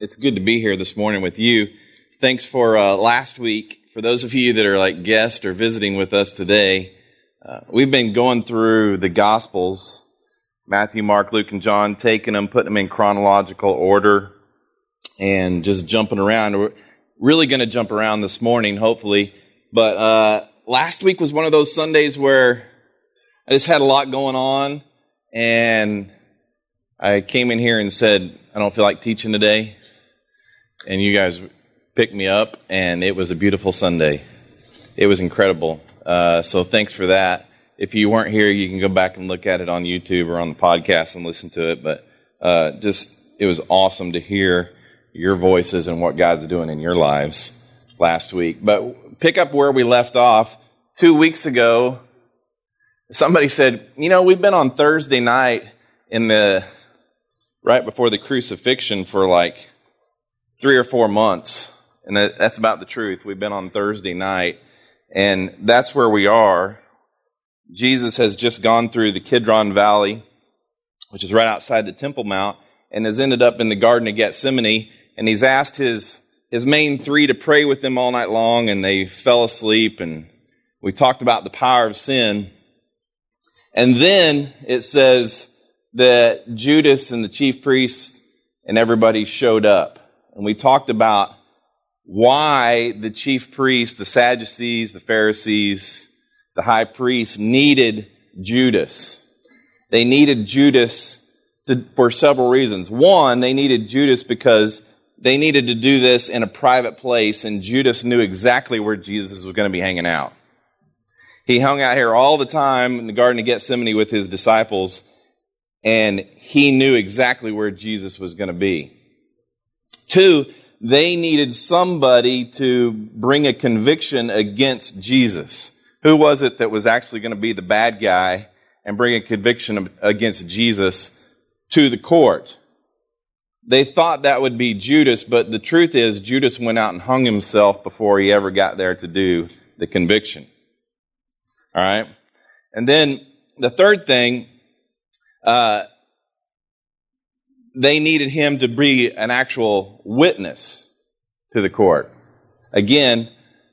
it's good to be here this morning with you. Thanks for uh, last week. For those of you that are like guests or visiting with us today, uh, we've been going through the Gospels Matthew, Mark, Luke, and John, taking them, putting them in chronological order, and just jumping around. We're really going to jump around this morning, hopefully. But uh, last week was one of those Sundays where I just had a lot going on, and I came in here and said, I don't feel like teaching today and you guys picked me up, and it was a beautiful Sunday. It was incredible. Uh, so thanks for that. If you weren't here, you can go back and look at it on YouTube or on the podcast and listen to it. But uh, just it was awesome to hear your voices and what God's doing in your lives last week. But pick up where we left off. Two weeks ago, somebody said, You know, we've been on Thursday night in the right before the crucifixion for like three or four months. And that's about the truth. We've been on Thursday night, and that's where we are. Jesus has just gone through the Kidron Valley, which is right outside the Temple Mount, and has ended up in the Garden of Gethsemane. And he's asked his, his main three to pray with him all night long, and they fell asleep. And we talked about the power of sin. And then it says that Judas and the chief priest and everybody showed up and we talked about why the chief priests, the Sadducees, the Pharisees, the high priest needed Judas. They needed Judas to, for several reasons. One, they needed Judas because they needed to do this in a private place, and Judas knew exactly where Jesus was going to be hanging out. He hung out here all the time in the Garden of Gethsemane with his disciples, and he knew exactly where Jesus was going to be. Two, they needed somebody to bring a conviction against Jesus. Who was it that was actually going to be the bad guy and bring a conviction against Jesus to the court? They thought that would be Judas, but the truth is, Judas went out and hung himself before he ever got there to do the conviction. All right? And then the third thing, uh, they needed him to be an actual witness to the court. Again,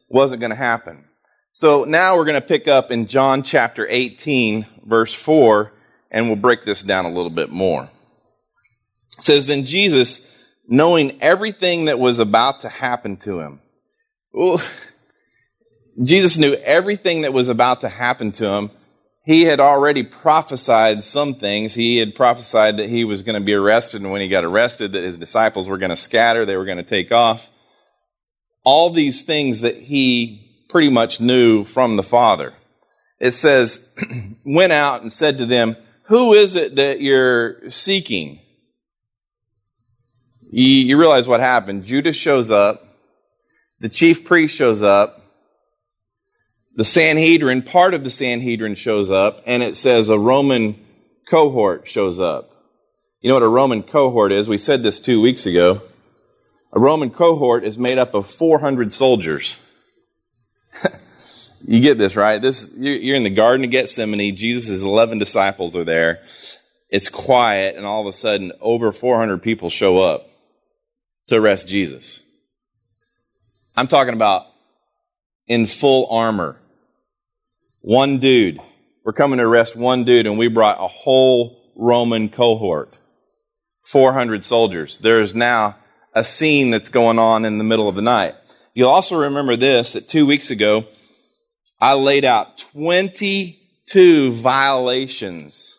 wasn't going to happen. So now we're going to pick up in John chapter 18, verse 4, and we'll break this down a little bit more. It says, Then Jesus, knowing everything that was about to happen to him, Jesus knew everything that was about to happen to him he had already prophesied some things. He had prophesied that he was going to be arrested, and when he got arrested, that his disciples were going to scatter, they were going to take off. All these things that he pretty much knew from the Father. It says, went out and said to them, Who is it that you're seeking? You, you realize what happened. Judas shows up, the chief priest shows up, the Sanhedrin, part of the Sanhedrin shows up, and it says a Roman cohort shows up. You know what a Roman cohort is? We said this two weeks ago. A Roman cohort is made up of 400 soldiers. you get this, right? This, you're in the Garden of Gethsemane. Jesus' 11 disciples are there. It's quiet, and all of a sudden, over 400 people show up to arrest Jesus. I'm talking about in full armor. One dude. We're coming to arrest one dude, and we brought a whole Roman cohort 400 soldiers. There is now a scene that's going on in the middle of the night. You'll also remember this that two weeks ago, I laid out 22 violations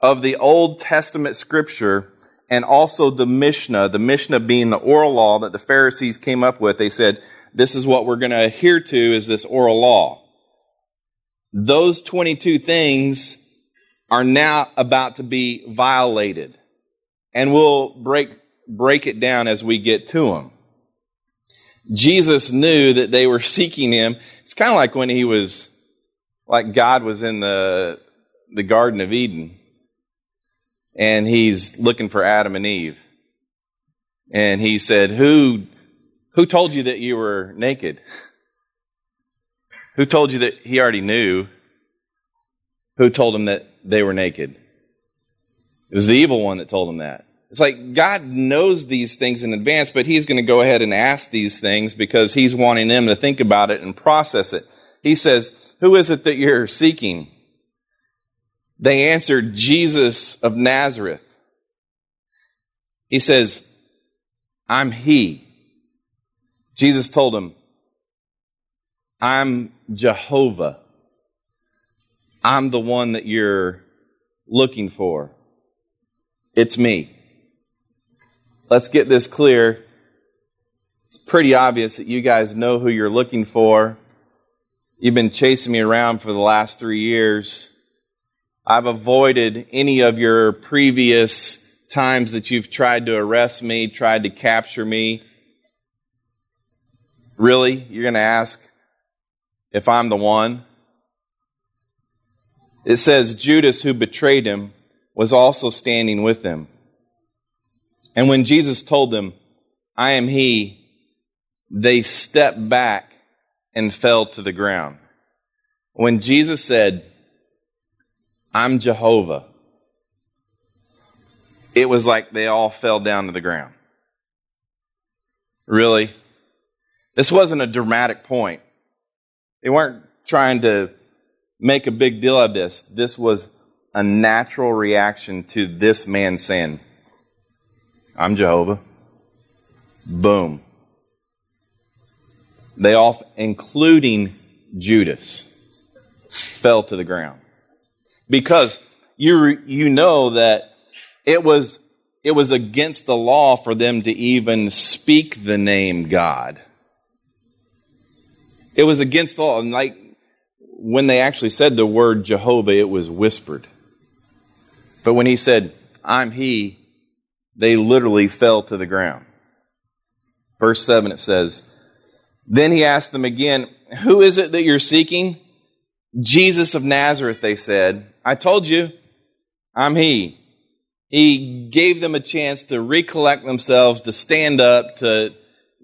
of the Old Testament scripture and also the Mishnah, the Mishnah being the oral law that the Pharisees came up with. They said, this is what we're going to adhere to is this oral law those 22 things are now about to be violated. And we'll break, break it down as we get to them. Jesus knew that they were seeking him. It's kind of like when he was, like God was in the, the Garden of Eden and he's looking for Adam and Eve. And he said, Who, who told you that you were naked? Who told you that he already knew? Who told him that they were naked? It was the evil one that told him that. It's like God knows these things in advance, but He's going to go ahead and ask these things because He's wanting them to think about it and process it. He says, Who is it that you're seeking? They answered, Jesus of Nazareth. He says, I'm He. Jesus told him, I'm Jehovah. I'm the one that you're looking for. It's me. Let's get this clear. It's pretty obvious that you guys know who you're looking for. You've been chasing me around for the last three years. I've avoided any of your previous times that you've tried to arrest me, tried to capture me. Really? You're going to ask if I'm the one? It says Judas, who betrayed him, was also standing with them. And when Jesus told them, I am he, they stepped back and fell to the ground. When Jesus said, I'm Jehovah, it was like they all fell down to the ground. Really? This wasn't a dramatic point. They weren't trying to make a big deal of this. This was a natural reaction to this man saying, I'm Jehovah. Boom. They all, including Judas, fell to the ground. Because you, you know that it was, it was against the law for them to even speak the name God. It was against the law. And like when they actually said the word Jehovah, it was whispered. But when he said, I'm he, they literally fell to the ground. Verse 7 it says, Then he asked them again, Who is it that you're seeking? Jesus of Nazareth, they said. I told you, I'm he. He gave them a chance to recollect themselves, to stand up, to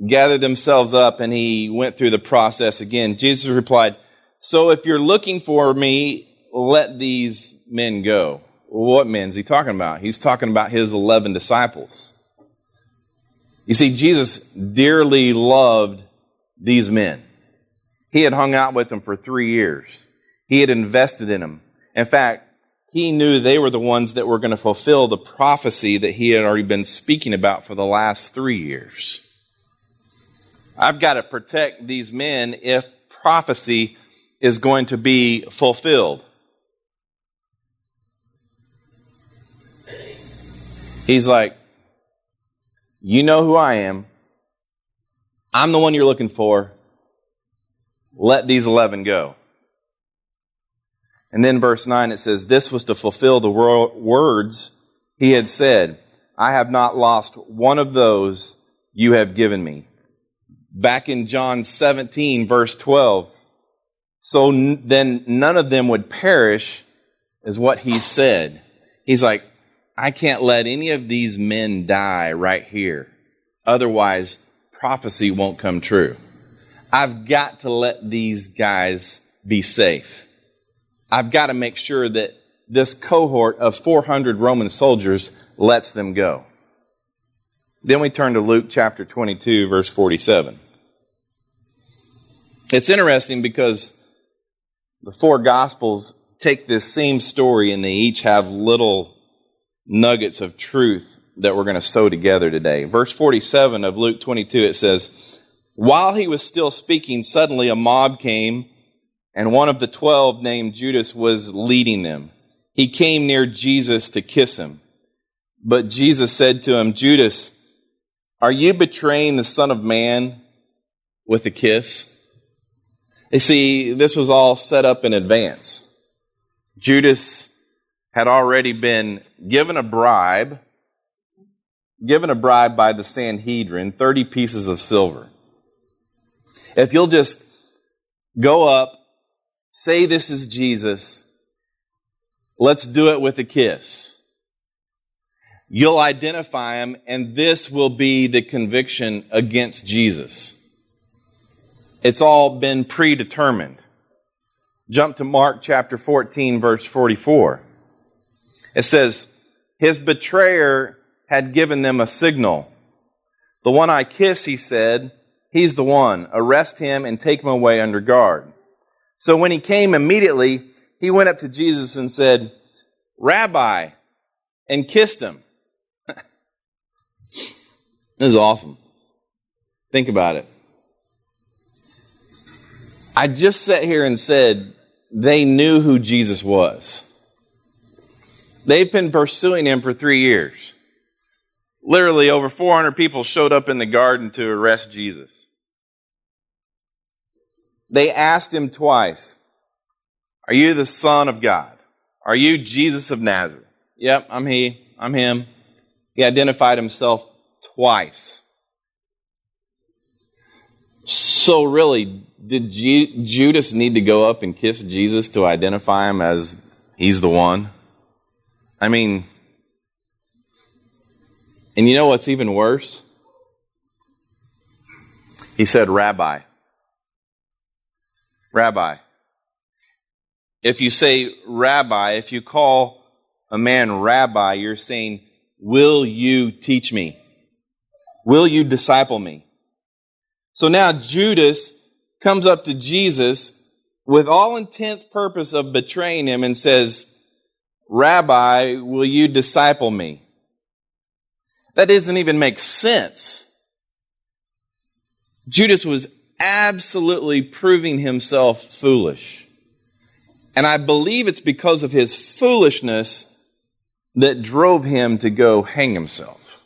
gather themselves up, and he went through the process again. Jesus replied, So if you're looking for me, let these men go. What men is he talking about? He's talking about his 11 disciples. You see, Jesus dearly loved these men. He had hung out with them for three years. He had invested in them. In fact, he knew they were the ones that were going to fulfill the prophecy that he had already been speaking about for the last three years. I've got to protect these men if prophecy is going to be fulfilled. He's like, You know who I am. I'm the one you're looking for. Let these 11 go. And then verse 9 it says, This was to fulfill the words he had said, I have not lost one of those you have given me back in John 17, verse 12. So then none of them would perish, is what he said. He's like, I can't let any of these men die right here. Otherwise, prophecy won't come true. I've got to let these guys be safe. I've got to make sure that this cohort of 400 Roman soldiers lets them go. Then we turn to Luke chapter 22, verse 47. It's interesting because the four Gospels take this same story and they each have little nuggets of truth that we're going to sew together today. Verse 47 of Luke 22, it says, While he was still speaking, suddenly a mob came, and one of the twelve, named Judas, was leading them. He came near Jesus to kiss him. But Jesus said to him, Judas, are you betraying the Son of Man with a kiss? You see, this was all set up in advance. Judas had already been given a bribe, given a bribe by the Sanhedrin, 30 pieces of silver. If you'll just go up, say this is Jesus, let's do it with a kiss. You'll identify him, and this will be the conviction against Jesus. It's all been predetermined. Jump to Mark chapter 14, verse 44. It says, His betrayer had given them a signal. The one I kiss, he said, he's the one. Arrest him and take him away under guard. So when he came immediately, he went up to Jesus and said, Rabbi, and kissed him. this is awesome. Think about it. I just sat here and said they knew who Jesus was. They've been pursuing him for three years. Literally, over 400 people showed up in the garden to arrest Jesus. They asked him twice, Are you the Son of God? Are you Jesus of Nazareth? Yep, I'm he. I'm him. He identified himself twice. So, really, did G- Judas need to go up and kiss Jesus to identify him as he's the one? I mean, and you know what's even worse? He said, Rabbi. Rabbi. If you say rabbi, if you call a man rabbi, you're saying, Will you teach me? Will you disciple me? So now Judas comes up to Jesus with all intense purpose of betraying him and says, Rabbi, will you disciple me? That doesn't even make sense. Judas was absolutely proving himself foolish. And I believe it's because of his foolishness that drove him to go hang himself.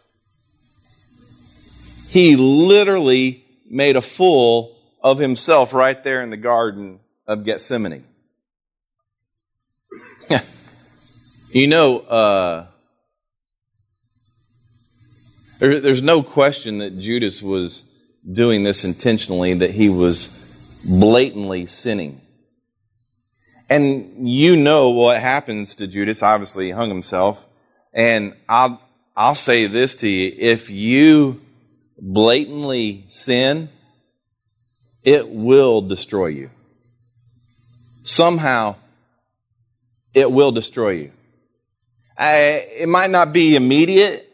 He literally made a fool of himself right there in the Garden of Gethsemane. you know, uh, there, there's no question that Judas was doing this intentionally, that he was blatantly sinning. And you know what happens to Judas. Obviously, he hung himself. And I'll, I'll say this to you. If you blatantly sin, it will destroy you. Somehow, it will destroy you. I, it might not be immediate,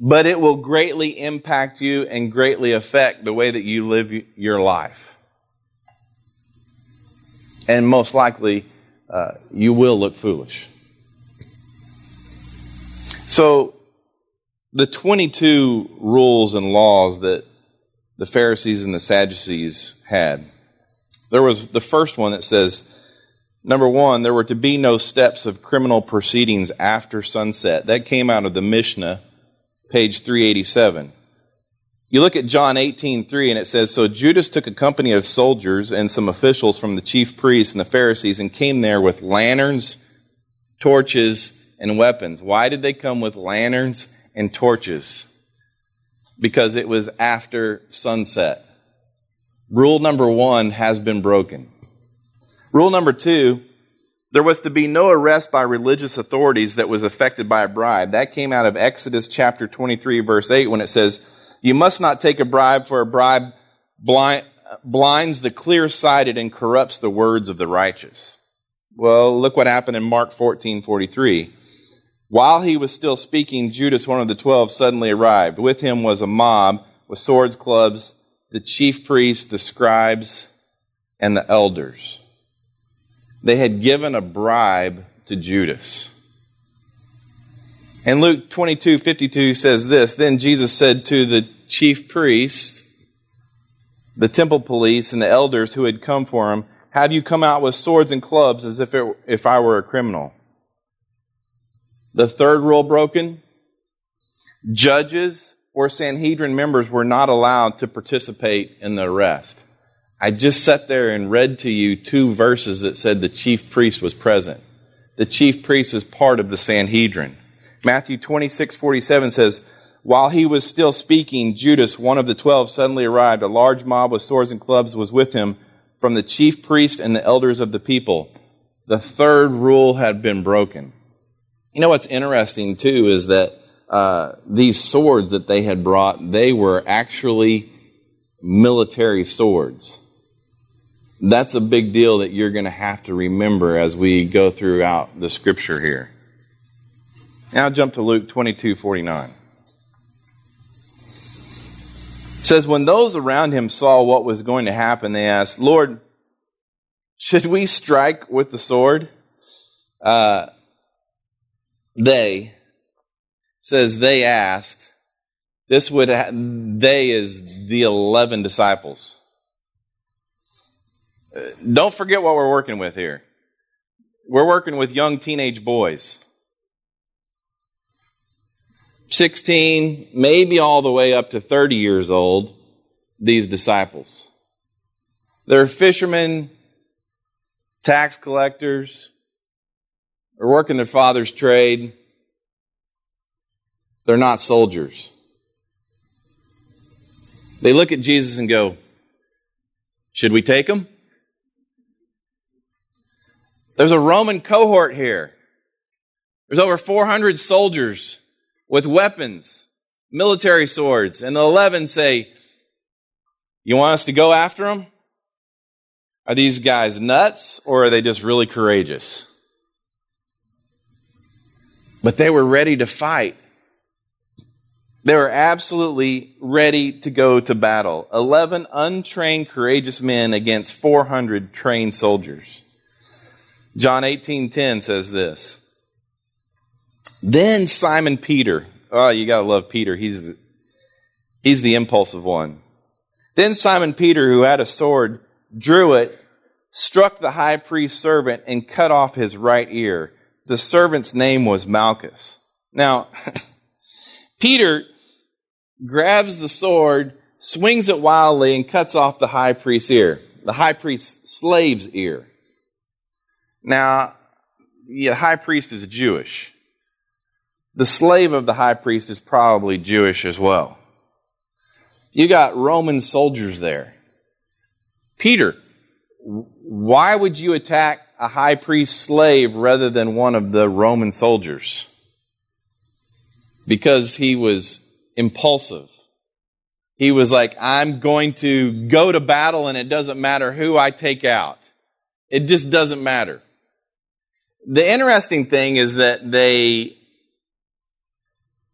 but it will greatly impact you and greatly affect the way that you live your life. And most likely, uh, you will look foolish. So, the 22 rules and laws that the Pharisees and the Sadducees had. There was the first one that says, number one, there were to be no steps of criminal proceedings after sunset. That came out of the Mishnah, page 387. You look at John 18:3 and it says so Judas took a company of soldiers and some officials from the chief priests and the Pharisees and came there with lanterns, torches, and weapons. Why did they come with lanterns and torches? because it was after sunset. Rule number one has been broken. Rule number two, there was to be no arrest by religious authorities that was affected by a bribe. That came out of Exodus chapter 23, verse 8, when it says, You must not take a bribe, for a bribe blind, blinds the clear sighted and corrupts the words of the righteous. Well, look what happened in Mark 14, 43. While he was still speaking, Judas, one of the twelve, suddenly arrived. With him was a mob with swords, clubs, the chief priests, the scribes, and the elders. They had given a bribe to Judas. And Luke 22 52 says this Then Jesus said to the chief priests, the temple police, and the elders who had come for him, Have you come out with swords and clubs as if, it, if I were a criminal? The third rule broken judges or Sanhedrin members were not allowed to participate in the arrest. I just sat there and read to you two verses that said the chief priest was present. The chief priest is part of the Sanhedrin. Matthew 26, 47 says, While he was still speaking, Judas, one of the twelve, suddenly arrived. A large mob with swords and clubs was with him from the chief priest and the elders of the people. The third rule had been broken. You know what's interesting too is that uh, these swords that they had brought, they were actually military swords. That's a big deal that you're going to have to remember as we go throughout the scripture here. Now jump to Luke 22 49. It says, When those around him saw what was going to happen, they asked, Lord, should we strike with the sword? Uh, they says they asked. This would ha- they is the eleven disciples. Uh, don't forget what we're working with here. We're working with young teenage boys. 16, maybe all the way up to 30 years old, these disciples. They're fishermen, tax collectors, they're working their father's trade. They're not soldiers. They look at Jesus and go, Should we take them? There's a Roman cohort here. There's over 400 soldiers with weapons, military swords, and the 11 say, You want us to go after them? Are these guys nuts or are they just really courageous? But they were ready to fight. They were absolutely ready to go to battle. 11 untrained, courageous men against 400 trained soldiers. John 18:10 says this. Then Simon Peter, oh, you got to love Peter. He's the, he's the impulsive one. Then Simon Peter, who had a sword, drew it, struck the high priest's servant, and cut off his right ear. The servant's name was Malchus. Now, Peter grabs the sword, swings it wildly, and cuts off the high priest's ear, the high priest's slave's ear. Now, the high priest is Jewish. The slave of the high priest is probably Jewish as well. You got Roman soldiers there. Peter, why would you attack a high priest slave rather than one of the Roman soldiers? Because he was impulsive. He was like, I'm going to go to battle and it doesn't matter who I take out. It just doesn't matter. The interesting thing is that they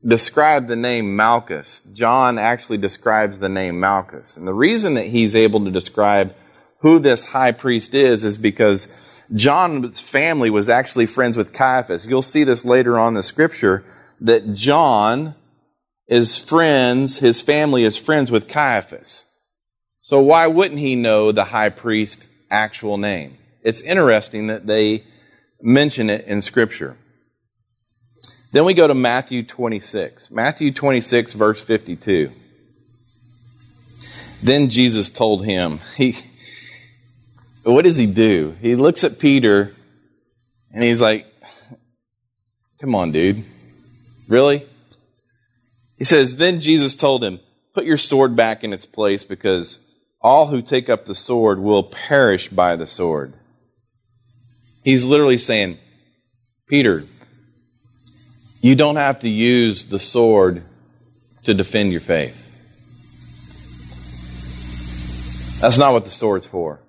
describe the name Malchus. John actually describes the name Malchus. And the reason that he's able to describe who this high priest is is because John's family was actually friends with Caiaphas. You'll see this later on in the scripture that John is friends, his family is friends with Caiaphas. So why wouldn't he know the high priest's actual name? It's interesting that they mention it in scripture. Then we go to Matthew 26. Matthew 26, verse 52. Then Jesus told him, he, what does he do? He looks at Peter and he's like, come on, dude. Really? He says, Then Jesus told him, Put your sword back in its place because all who take up the sword will perish by the sword. He's literally saying, Peter, you don't have to use the sword to defend your faith. That's not what the sword's for.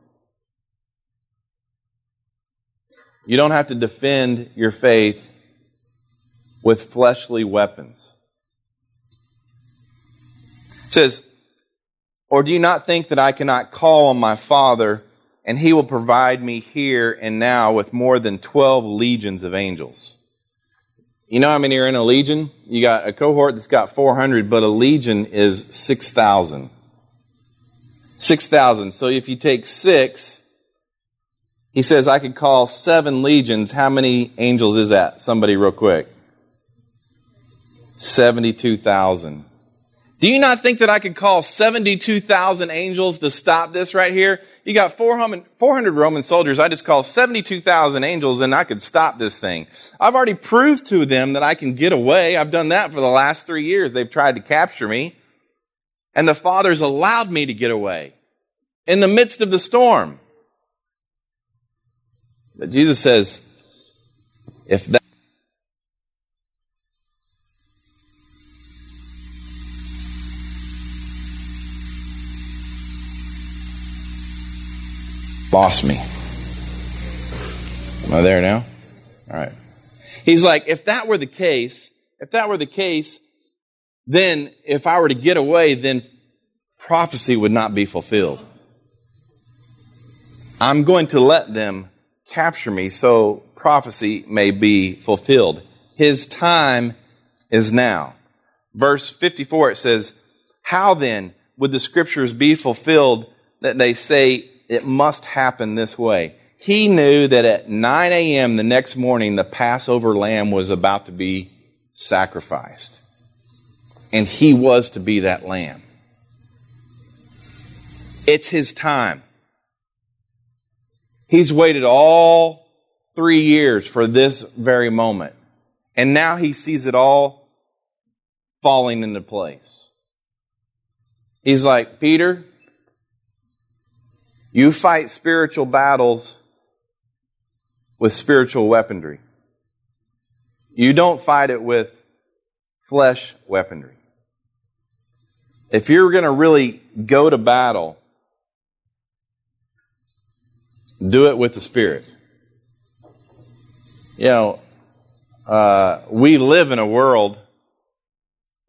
You don't have to defend your faith with fleshly weapons. It says, Or do you not think that I cannot call on my Father, and he will provide me here and now with more than 12 legions of angels? You know how many are in a legion? You got a cohort that's got 400, but a legion is 6,000. 6,000. So if you take six, he says, I could call seven legions. How many angels is that? Somebody, real quick. 72,000. Do you not think that I could call 72,000 angels to stop this right here? You got 400 Roman soldiers. I just call 72,000 angels and I could stop this thing. I've already proved to them that I can get away. I've done that for the last three years. They've tried to capture me. And the Father's allowed me to get away in the midst of the storm. But Jesus says, if that lost me. Am I there now? All right. He's like, if that were the case, if that were the case, then if I were to get away, then prophecy would not be fulfilled. I'm going to let them capture me so prophecy may be fulfilled. His time is now. Verse 54 it says, How then would the scriptures be fulfilled that they say it must happen this way? He knew that at 9 a.m. the next morning the Passover lamb was about to be sacrificed. And he was to be that lamb. It's his time. He's waited all three years for this very moment. And now he sees it all falling into place. He's like, Peter, you fight spiritual battles with spiritual weaponry. You don't fight it with flesh weaponry. If you're going to really go to battle, do it with the Spirit. You know, uh, we live in a world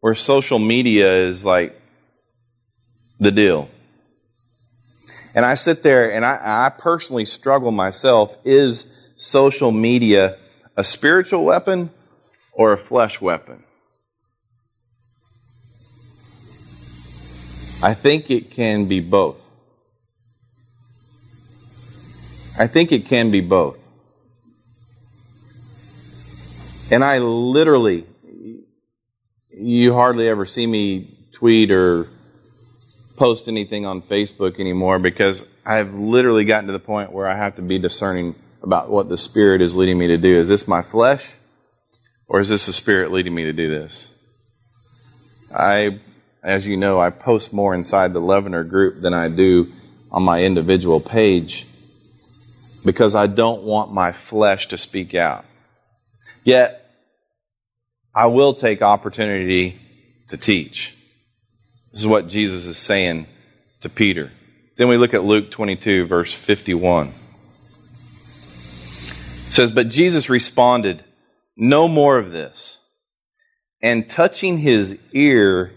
where social media is like the deal. And I sit there and I, I personally struggle myself. Is social media a spiritual weapon or a flesh weapon? I think it can be both. I think it can be both. And I literally, you hardly ever see me tweet or post anything on Facebook anymore because I've literally gotten to the point where I have to be discerning about what the Spirit is leading me to do. Is this my flesh or is this the Spirit leading me to do this? I, as you know, I post more inside the Leavener group than I do on my individual page because I don't want my flesh to speak out. Yet, I will take opportunity to teach. This is what Jesus is saying to Peter. Then we look at Luke 22, verse 51. It says, But Jesus responded, No more of this. And touching his ear,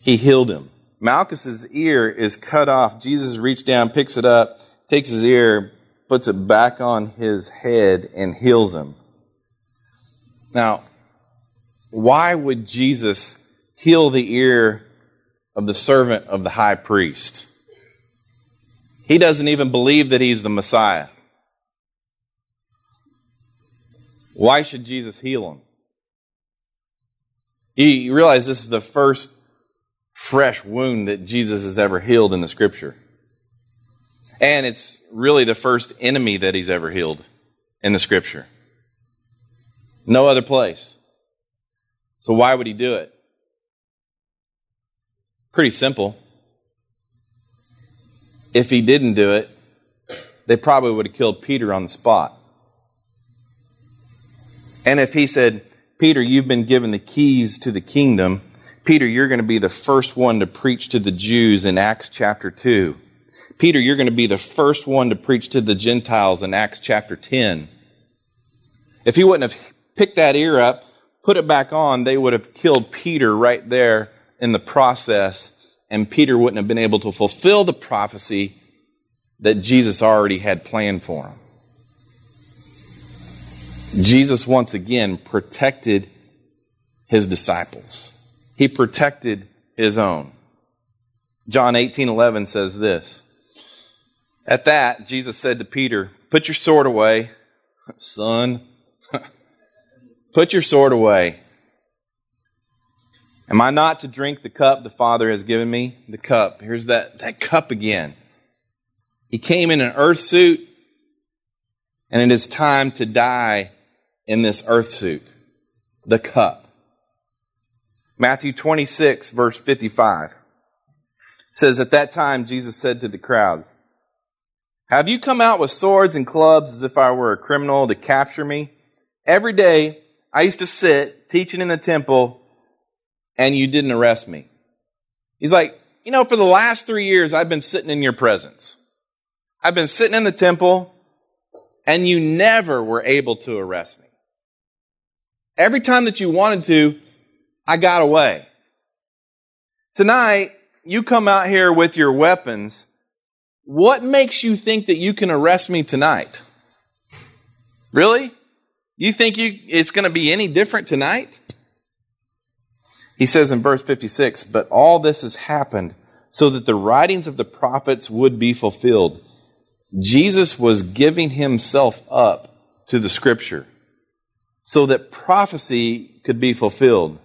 he healed him. Malchus's ear is cut off. Jesus reached down, picks it up, takes his ear, puts it back on his head, and heals him. Now, why would Jesus heal the ear of the servant of the high priest? He doesn't even believe that he's the Messiah. Why should Jesus heal him? You realize this is the first fresh wound that Jesus has ever healed in the scripture. And it's really the first enemy that he's ever healed in the scripture. No other place. So why would he do it? Pretty simple. If he didn't do it, they probably would have killed Peter on the spot. And if he said, Peter, you've been given the keys to the kingdom, Peter, you're going to be the first one to preach to the Jews in Acts chapter 2. Peter, you're going to be the first one to preach to the Gentiles in Acts chapter 10. If he wouldn't have picked that ear up, put it back on, they would have killed Peter right there in the process, and Peter wouldn't have been able to fulfill the prophecy that Jesus already had planned for him. Jesus once again protected his disciples. He protected his own. John 18:11 says this. At that, Jesus said to Peter, Put your sword away, son. Put your sword away. Am I not to drink the cup the Father has given me? The cup. Here's that, that cup again. He came in an earth suit, and it is time to die in this earth suit. The cup. Matthew 26, verse 55 says, At that time, Jesus said to the crowds, have you come out with swords and clubs as if I were a criminal to capture me? Every day I used to sit teaching in the temple and you didn't arrest me. He's like, you know, for the last three years I've been sitting in your presence. I've been sitting in the temple and you never were able to arrest me. Every time that you wanted to, I got away. Tonight, you come out here with your weapons. What makes you think that you can arrest me tonight? Really? You think you, it's going to be any different tonight? He says in verse 56, But all this has happened so that the writings of the prophets would be fulfilled. Jesus was giving himself up to the scripture so that prophecy could be fulfilled.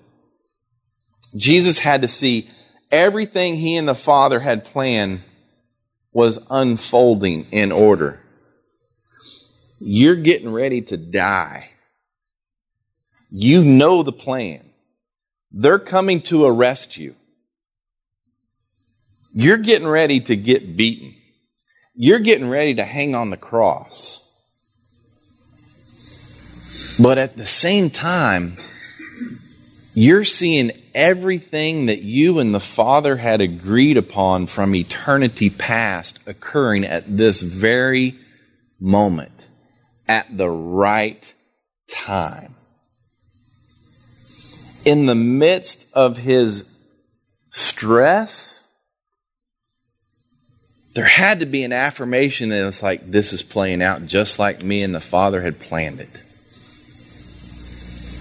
Jesus had to see everything he and the Father had planned was unfolding in order. You're getting ready to die. You know the plan. They're coming to arrest you. You're getting ready to get beaten. You're getting ready to hang on the cross. But at the same time, you're seeing everything that you and the Father had agreed upon from eternity past occurring at this very moment, at the right time. In the midst of his stress, there had to be an affirmation that it's like, this is playing out just like me and the Father had planned it.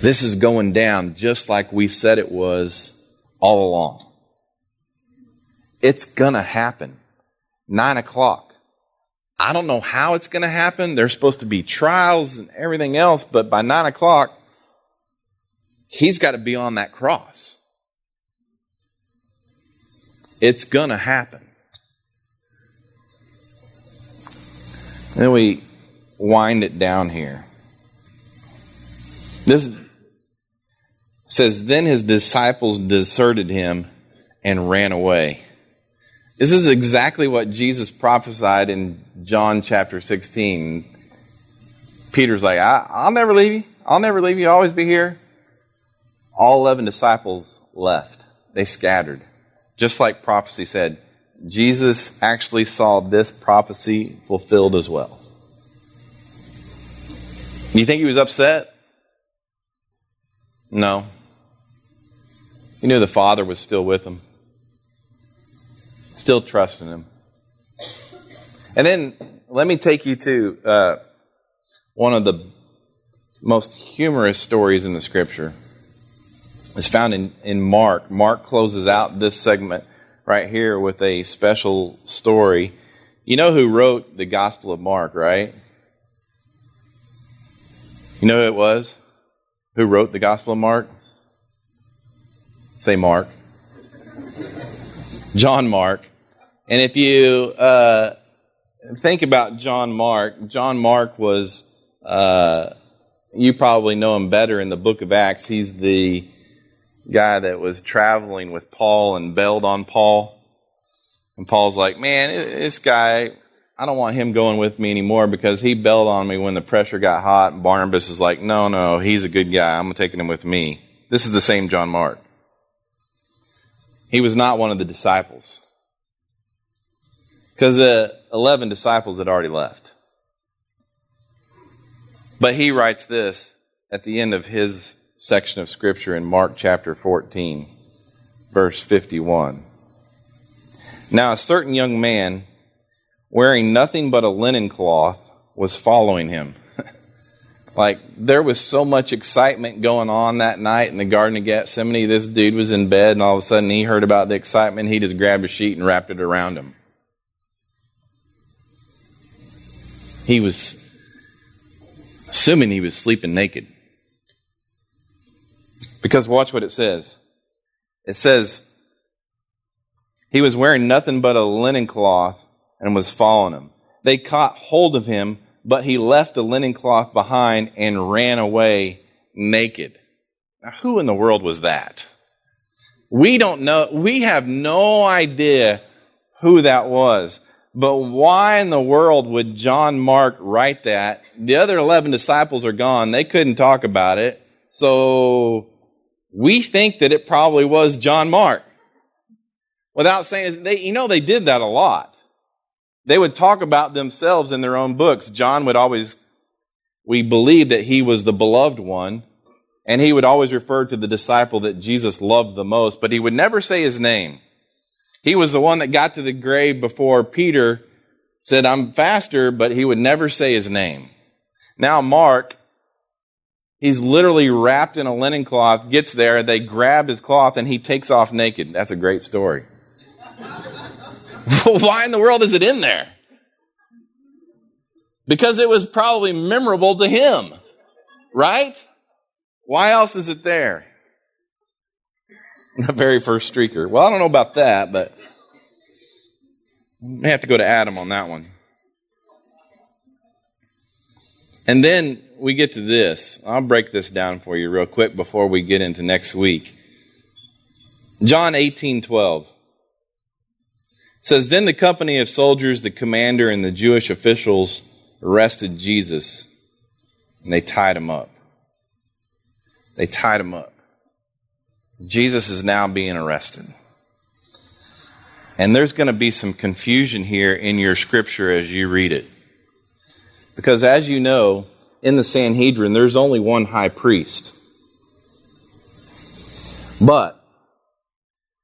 This is going down just like we said it was all along. It's going to happen. Nine o'clock. I don't know how it's going to happen. There's supposed to be trials and everything else, but by nine o'clock, he's got to be on that cross. It's going to happen. Then we wind it down here. This says, Then his disciples deserted him and ran away. This is exactly what Jesus prophesied in John chapter 16. Peter's like, I, will never leave you. I'll never leave you. I'll always be here. All 11 disciples left. They scattered. Just like prophecy said, Jesus actually saw this prophecy fulfilled as well. You think he was upset? No. He knew the Father was still with him, still trusting him. And then let me take you to uh, one of the most humorous stories in the Scripture. It's found in, in Mark. Mark closes out this segment right here with a special story. You know who wrote the Gospel of Mark, right? You know who it was? Who wrote the Gospel of Mark? Say Mark. John Mark. And if you uh, think about John Mark, John Mark was, uh, you probably know him better in the book of Acts. He's the guy that was traveling with Paul and bailed on Paul. And Paul's like, man, this guy, I don't want him going with me anymore because he bailed on me when the pressure got hot. And Barnabas is like, no, no, he's a good guy. I'm taking him with me. This is the same John Mark. He was not one of the disciples. Because the 11 disciples had already left. But he writes this at the end of his section of Scripture in Mark chapter 14, verse 51. Now, a certain young man, wearing nothing but a linen cloth, was following him. Like, there was so much excitement going on that night in the Garden of Gethsemane. This dude was in bed, and all of a sudden he heard about the excitement. He just grabbed a sheet and wrapped it around him. He was assuming he was sleeping naked. Because watch what it says. It says, he was wearing nothing but a linen cloth and was following him. They caught hold of him but he left the linen cloth behind and ran away naked. Now, who in the world was that? We don't know. We have no idea who that was. But why in the world would John Mark write that? The other 11 disciples are gone. They couldn't talk about it. So we think that it probably was John Mark. Without saying, they, you know, they did that a lot they would talk about themselves in their own books. John would always, we believe that he was the beloved one, And he would always refer to the disciple that Jesus loved the most, but he would never say his name. He was the one that got to the grave before Peter said, I'm faster, but he would never say his name. Now, Mark, he's literally wrapped in a linen cloth, gets there, they grab his cloth, and he takes off naked. That's a great story. Why in the world is it in there? Because it was probably memorable to him, right? Why else is it there? The very first streaker. Well, I don't know about that, but we have to go to Adam on that one. And then we get to this. I'll break this down for you real quick before we get into next week. John 18 12 says, Then the company of soldiers, the commander, and the Jewish officials arrested Jesus, and they tied him up. They tied him up. Jesus is now being arrested. And there's going to be some confusion here in your scripture as you read it. Because as you know, in the Sanhedrin, there's only one high priest. But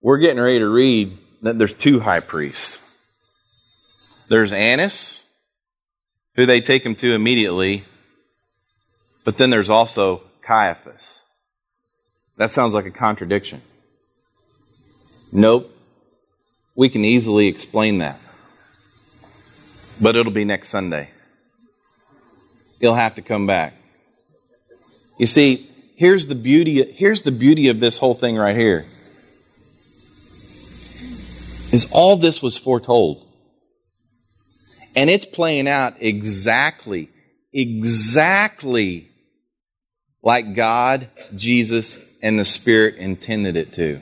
we're getting ready to read there's two high priests. There's Annas, who they take him to immediately, but then there's also Caiaphas. That sounds like a contradiction. Nope. We can easily explain that. But it'll be next Sunday. You'll have to come back. You see, here's the beauty here's the beauty of this whole thing right here. Is all this was foretold. And it's playing out exactly exactly like God, Jesus, and the Spirit intended it to.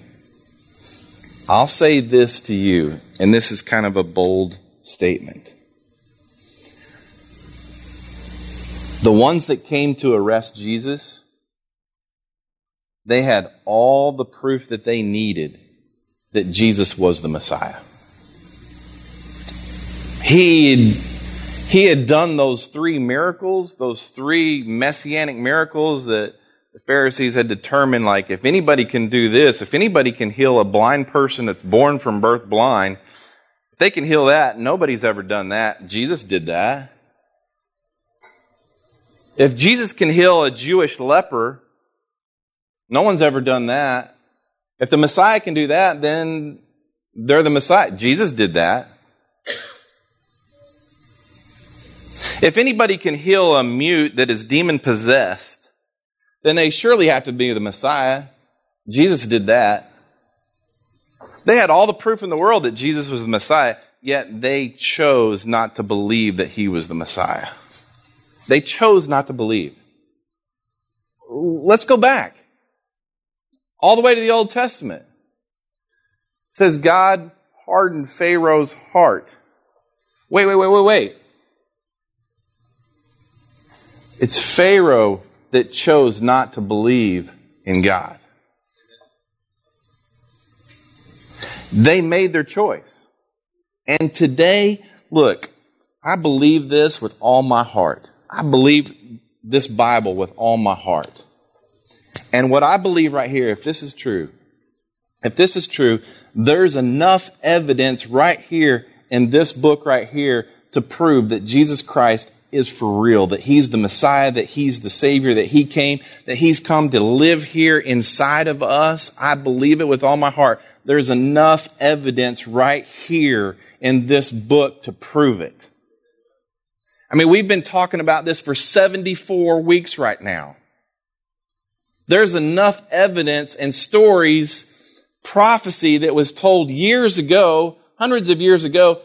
I'll say this to you, and this is kind of a bold statement. The ones that came to arrest Jesus, they had all the proof that they needed that Jesus was the Messiah. He he had done those three miracles, those three messianic miracles that the Pharisees had determined like if anybody can do this, if anybody can heal a blind person that's born from birth blind, if they can heal that, nobody's ever done that. Jesus did that. If Jesus can heal a Jewish leper, no one's ever done that. If the Messiah can do that, then they're the Messiah. Jesus did that. If anybody can heal a mute that is demon possessed, then they surely have to be the Messiah. Jesus did that. They had all the proof in the world that Jesus was the Messiah, yet they chose not to believe that he was the Messiah. They chose not to believe. Let's go back. All the way to the Old Testament. It says God hardened Pharaoh's heart. Wait, wait, wait, wait, wait. It's Pharaoh that chose not to believe in God. They made their choice. And today, look, I believe this with all my heart. I believe this Bible with all my heart. And what I believe right here, if this is true, if this is true, there's enough evidence right here in this book right here to prove that Jesus Christ is for real, that He's the Messiah, that He's the Savior, that He came, that He's come to live here inside of us. I believe it with all my heart. There's enough evidence right here in this book to prove it. I mean, we've been talking about this for 74 weeks right now. There's enough evidence and stories, prophecy that was told years ago, hundreds of years ago,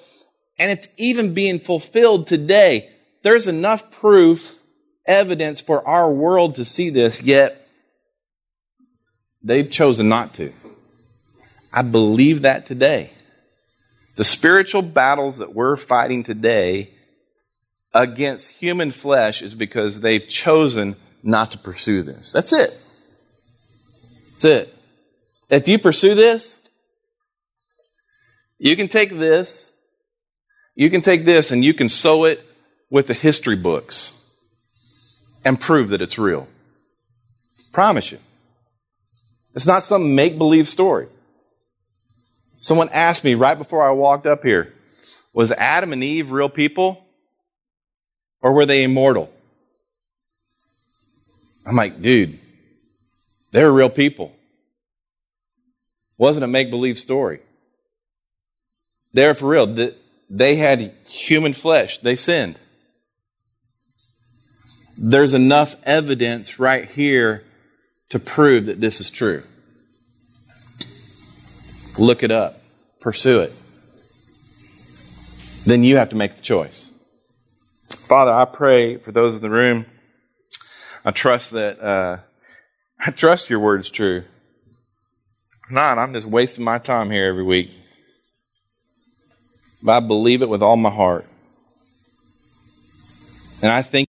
and it's even being fulfilled today. There's enough proof, evidence for our world to see this, yet they've chosen not to. I believe that today. The spiritual battles that we're fighting today against human flesh is because they've chosen not to pursue this. That's it. That's it. If you pursue this, you can take this, you can take this and you can sow it with the history books and prove that it's real. Promise you. It's not some make believe story. Someone asked me right before I walked up here was Adam and Eve real people? Or were they immortal? I'm like, dude, they were real people. It Wasn't a make believe story. They're for real. They had human flesh. They sinned. There's enough evidence right here to prove that this is true. Look it up, pursue it. Then you have to make the choice. Father, I pray for those in the room. I trust that uh, I trust your word is true. If not, I'm just wasting my time here every week. But I believe it with all my heart. And I think